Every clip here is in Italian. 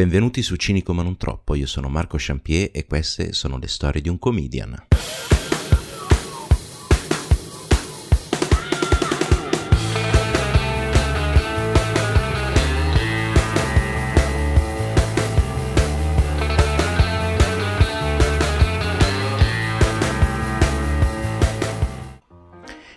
Benvenuti su Cinico ma non troppo, io sono Marco Champier e queste sono le storie di un comedian.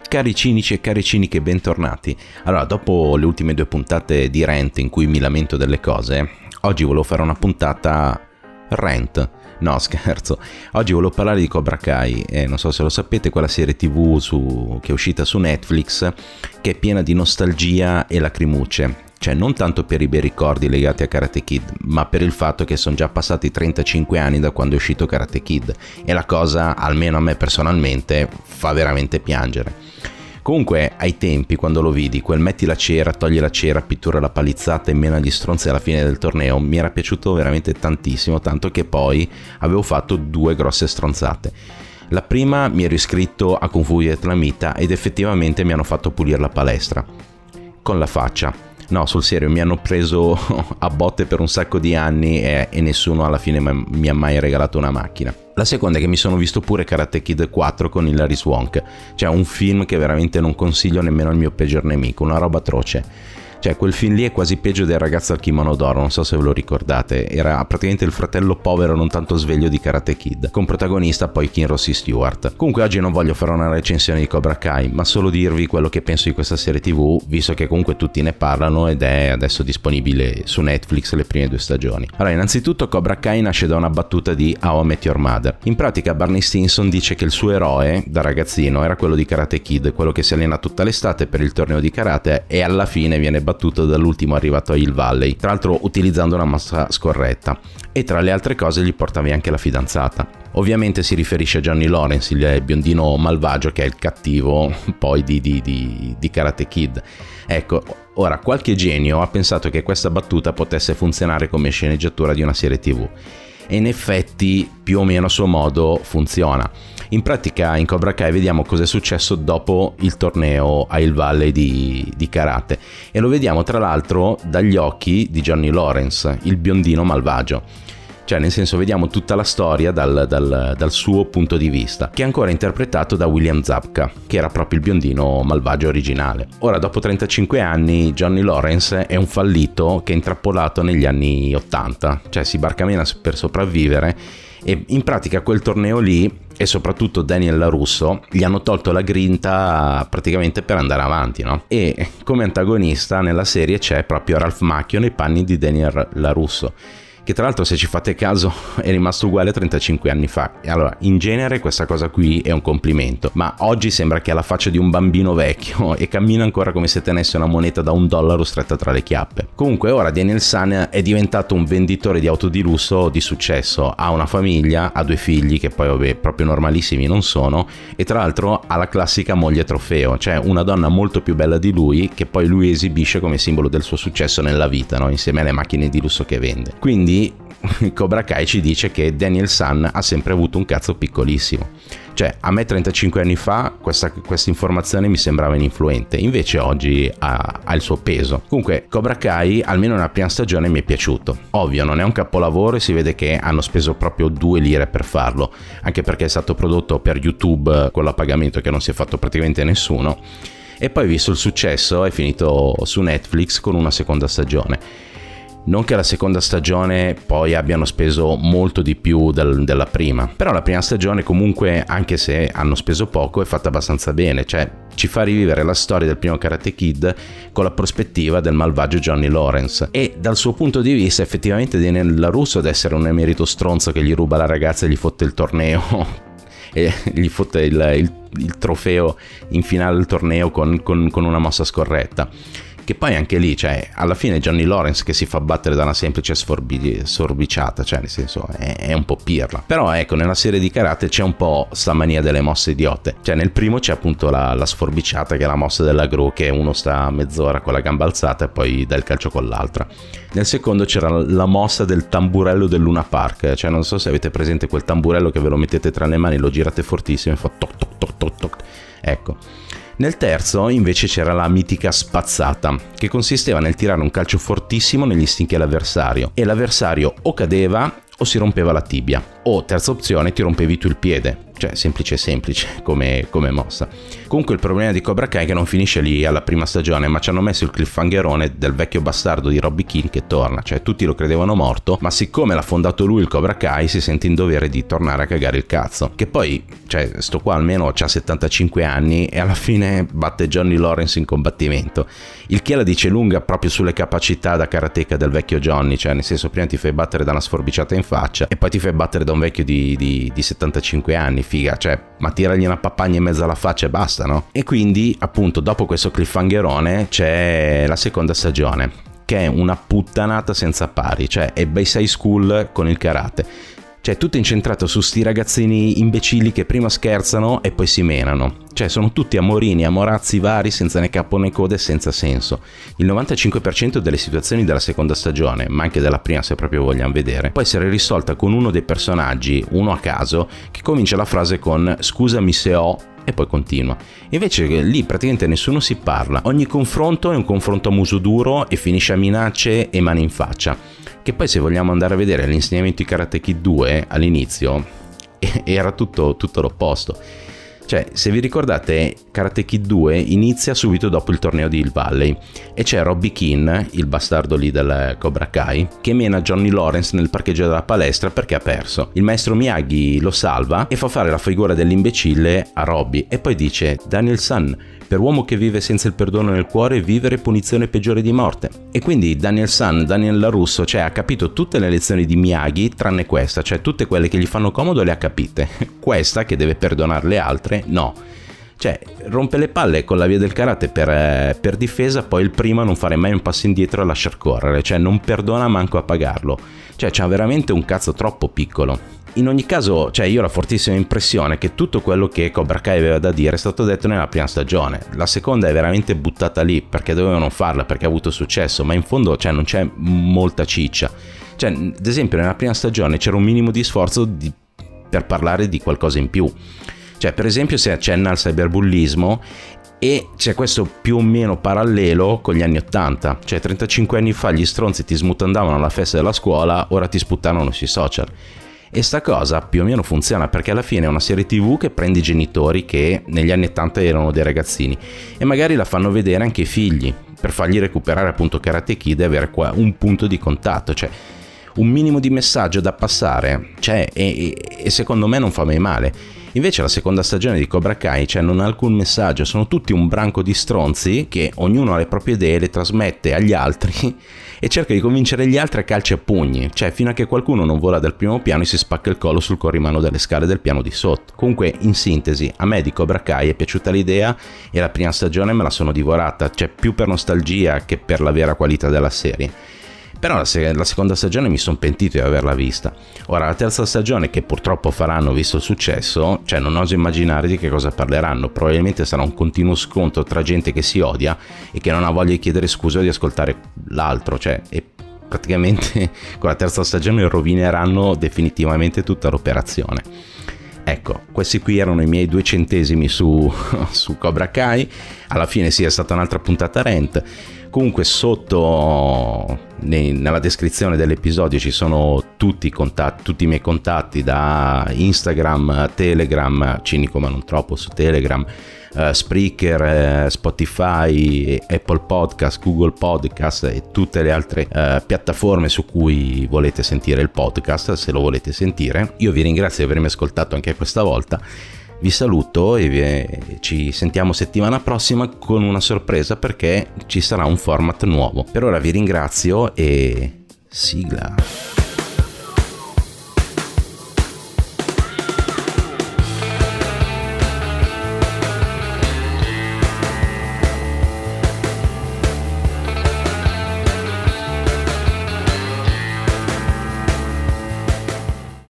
Cari cinici e cari ciniche, bentornati. Allora, dopo le ultime due puntate di Rent in cui mi lamento delle cose, oggi volevo fare una puntata Rent. No, scherzo. Oggi volevo parlare di Cobra Kai e non so se lo sapete, quella serie TV su, che è uscita su Netflix che è piena di nostalgia e lacrimucce. Cioè, non tanto per i bei ricordi legati a Karate Kid, ma per il fatto che sono già passati 35 anni da quando è uscito Karate Kid. E la cosa, almeno a me personalmente, fa veramente piangere. Comunque, ai tempi, quando lo vidi, quel metti la cera, togli la cera, pittura la palizzata e mena gli stronzi alla fine del torneo, mi era piaciuto veramente tantissimo, tanto che poi avevo fatto due grosse stronzate. La prima mi ero iscritto a Kung Fu Vietnamita ed effettivamente mi hanno fatto pulire la palestra. Con la faccia. No, sul serio, mi hanno preso a botte per un sacco di anni e, e nessuno alla fine mi ha mai regalato una macchina. La seconda è che mi sono visto pure Karate Kid 4 con Hilary Swank, cioè un film che veramente non consiglio nemmeno al mio peggior nemico, una roba atroce. Cioè, quel film lì è quasi peggio del ragazzo al kimono d'oro, non so se ve lo ricordate. Era praticamente il fratello povero, non tanto sveglio di Karate Kid, con protagonista poi King Rossi Stewart. Comunque oggi non voglio fare una recensione di Cobra Kai, ma solo dirvi quello che penso di questa serie TV, visto che comunque tutti ne parlano ed è adesso disponibile su Netflix le prime due stagioni. Allora, innanzitutto Cobra Kai nasce da una battuta di How I Met Your Mother. In pratica Barney Stinson dice che il suo eroe, da ragazzino, era quello di Karate Kid, quello che si allena tutta l'estate per il torneo di karate e alla fine viene battuto battuto dall'ultimo arrivato a Hill Valley, tra l'altro utilizzando una massa scorretta. E tra le altre cose gli portavi anche la fidanzata. Ovviamente si riferisce a Johnny Lawrence, il biondino malvagio che è il cattivo poi di, di, di, di Karate Kid. Ecco, ora qualche genio ha pensato che questa battuta potesse funzionare come sceneggiatura di una serie tv. E in effetti più o meno a suo modo funziona. In pratica in Cobra Kai vediamo cosa è successo dopo il torneo a Hill Valley di, di karate. E lo vediamo tra l'altro dagli occhi di Johnny Lawrence, il biondino malvagio cioè nel senso vediamo tutta la storia dal, dal, dal, suo punto di vista, che è ancora interpretato da William Zabka, che era proprio il biondino malvagio originale. Ora, dopo 35 anni, Johnny Lawrence è un fallito che è intrappolato negli anni 80, cioè si barcamena per sopravvivere e in pratica quel torneo lì e soprattutto Daniel LaRusso gli hanno tolto la grinta praticamente per andare avanti, no? E come antagonista nella serie c'è proprio Ralph Macchio nei panni di Daniel LaRusso che tra l'altro se ci fate caso è rimasto uguale 35 anni fa. Allora, in genere questa cosa qui è un complimento, ma oggi sembra che ha la faccia di un bambino vecchio e cammina ancora come se tenesse una moneta da un dollaro stretta tra le chiappe. Comunque ora Daniel San è diventato un venditore di auto di lusso di successo, ha una famiglia, ha due figli che poi vabbè proprio normalissimi non sono e tra l'altro ha la classica moglie trofeo, cioè una donna molto più bella di lui che poi lui esibisce come simbolo del suo successo nella vita, no? insieme alle macchine di lusso che vende. Quindi quindi Cobra Kai ci dice che Daniel San ha sempre avuto un cazzo piccolissimo. Cioè, a me 35 anni fa questa, questa informazione mi sembrava ininfluente, invece oggi ha, ha, il suo peso. Comunque, Cobra Kai, almeno nella prima stagione, mi è piaciuto. Ovvio, non è un capolavoro e si vede che hanno speso proprio due lire per farlo, anche perché è stato prodotto per YouTube, quello a pagamento che non si è fatto praticamente nessuno. E poi, visto il successo, è finito su Netflix con una seconda stagione non che la seconda stagione poi abbiano speso molto di più del, della prima, però la prima stagione comunque, anche se hanno speso poco, è fatta abbastanza bene, cioè ci fa rivivere la storia del primo Karate Kid con la prospettiva del malvagio Johnny Lawrence. E dal suo punto di vista effettivamente Daniel LaRusso ad essere un emerito stronzo che gli ruba la ragazza e gli fotte il torneo. E gli fotte il, il, il trofeo in finale del torneo con, con, con una mossa scorretta che poi anche lì, cioè, alla fine Johnny Lawrence che si fa battere da una semplice sforbi- sorbiciata, cioè nel senso è, è, un po' pirla. Però ecco, nella serie di karate c'è un po' sta mania delle mosse idiote. Cioè nel primo c'è appunto la, la sforbiciata che è la mossa della gru, che uno sta mezz'ora con la gamba alzata e poi dà il calcio con l'altra. Nel secondo c'era la mossa del tamburello del Luna Park, cioè non so se avete presente quel tamburello che ve lo mettete tra le mani, lo girate fortissimo e fa toc toc toc toc toc. Ecco. Nel terzo invece c'era la mitica spazzata, che consisteva nel tirare un calcio fortissimo negli stinchi all'avversario e l'avversario o cadeva o si rompeva la tibia, o terza opzione ti rompevi tu il piede, cioè semplice semplice come, come, mossa. Comunque il problema di Cobra Kai è che non finisce lì alla prima stagione, ma ci hanno messo il cliffhangerone del vecchio bastardo di Robbie King che torna, cioè tutti lo credevano morto, ma siccome l'ha fondato lui il Cobra Kai si sente in dovere di tornare a cagare il cazzo. Che poi, cioè, sto qua almeno ha 75 anni e alla fine batte Johnny Lawrence in combattimento. Il che la dice lunga proprio sulle capacità da karateka del vecchio Johnny, cioè nel senso prima ti fai battere da una sforbiciata in faccia e poi ti fai battere da un vecchio di, di, di 75 anni figa, cioè, ma tiragli una pappagna in mezzo alla faccia e basta, no? E quindi, appunto, dopo questo cliffhangerone c'è la seconda stagione, che è una puttanata senza pari, cioè è Bayside School con il karate cioè, tutto incentrato su sti ragazzini imbecilli che prima scherzano e poi si menano. Cioè, sono tutti amorini, amorazzi vari, senza né capo né coda e senza senso. Il 95% delle situazioni della seconda stagione, ma anche della prima se proprio vogliamo vedere, può essere risolta con uno dei personaggi, uno a caso, che comincia la frase con scusami se ho e poi continua. Invece lì praticamente nessuno si parla, ogni confronto è un confronto a muso duro e finisce a minacce e mani in faccia. Che poi se vogliamo andare a vedere l'insegnamento di Karate Kid 2 all'inizio era tutto, tutto l'opposto. Cioè, se vi ricordate, Karate Kid 2 inizia subito dopo il torneo di Hill Valley e c'è Robbie Keane, il bastardo lì del Cobra Kai, che mena Johnny Lawrence nel parcheggio della palestra perché ha perso. Il maestro Miyagi lo salva e fa fare la figura dell'imbecille a Robbie e poi dice Daniel San, per uomo che vive senza il perdono nel cuore, vivere punizione peggiore di morte. E quindi Daniel San, Daniel LaRusso, cioè ha capito tutte le lezioni di Miyagi, tranne questa, cioè tutte quelle che gli fanno comodo le ha capite. questa, che deve perdonare le altre, no. Cioè, rompe le palle con la via del karate per, eh, per difesa, poi il primo a non fare mai un passo indietro e lasciar correre, cioè non perdona manco a pagarlo. Cioè, c'ha veramente un cazzo troppo piccolo. In ogni caso, cioè, io ho la fortissima impressione che tutto quello che Cobra Kai aveva da dire è stato detto nella prima stagione. La seconda è veramente buttata lì perché dovevano farla, perché ha avuto successo, ma in fondo cioè, non c'è molta ciccia. Cioè, ad esempio, nella prima stagione c'era un minimo di sforzo di, per parlare di qualcosa in più. Cioè, per esempio, si accenna al cyberbullismo e c'è questo più o meno parallelo con gli anni 80, cioè 35 anni fa gli stronzi ti smutandavano alla festa della scuola, ora ti sputtano sui social. E sta cosa più o meno funziona perché alla fine è una serie tv che prende i genitori che negli anni 80 erano dei ragazzini e magari la fanno vedere anche i figli per fargli recuperare appunto Karate Kid e avere qua un punto di contatto, cioè un minimo di messaggio da passare c'è e, e, e secondo me non fa mai male. Invece la seconda stagione di Cobra Kai cioè, non ha alcun messaggio, sono tutti un branco di stronzi che ognuno ha le proprie idee, le trasmette agli altri e cerca di convincere gli altri a calci e pugni, cioè fino a che qualcuno non vola dal primo piano e si spacca il collo sul corrimano delle scale del piano di sotto. Comunque, in sintesi, a me di Cobra Kai è piaciuta l'idea e la prima stagione me la sono divorata, cioè più per nostalgia che per la vera qualità della serie però la, se- la seconda stagione mi sono pentito di averla vista. Ora, la terza stagione, che purtroppo faranno visto il successo, cioè non oso immaginare di che cosa parleranno. Probabilmente sarà un continuo scontro tra gente che si odia e che non ha voglia di chiedere scusa o di ascoltare l'altro. Cioè, e praticamente con la terza stagione rovineranno definitivamente tutta l'operazione. Ecco, questi qui erano i miei due centesimi su, su Cobra Kai. Alla fine sì, è stata un'altra puntata rent. Comunque sotto nella descrizione dell'episodio ci sono tutti i, contatti, tutti i miei contatti da Instagram, Telegram, cinico ma non troppo su Telegram, uh, Spreaker, uh, Spotify, Apple Podcast, Google Podcast e tutte le altre uh, piattaforme su cui volete sentire il podcast, se lo volete sentire. Io vi ringrazio di avermi ascoltato anche questa volta vi saluto e vi, ci sentiamo settimana prossima con una sorpresa perché ci sarà un format nuovo. Per ora vi ringrazio e sigla.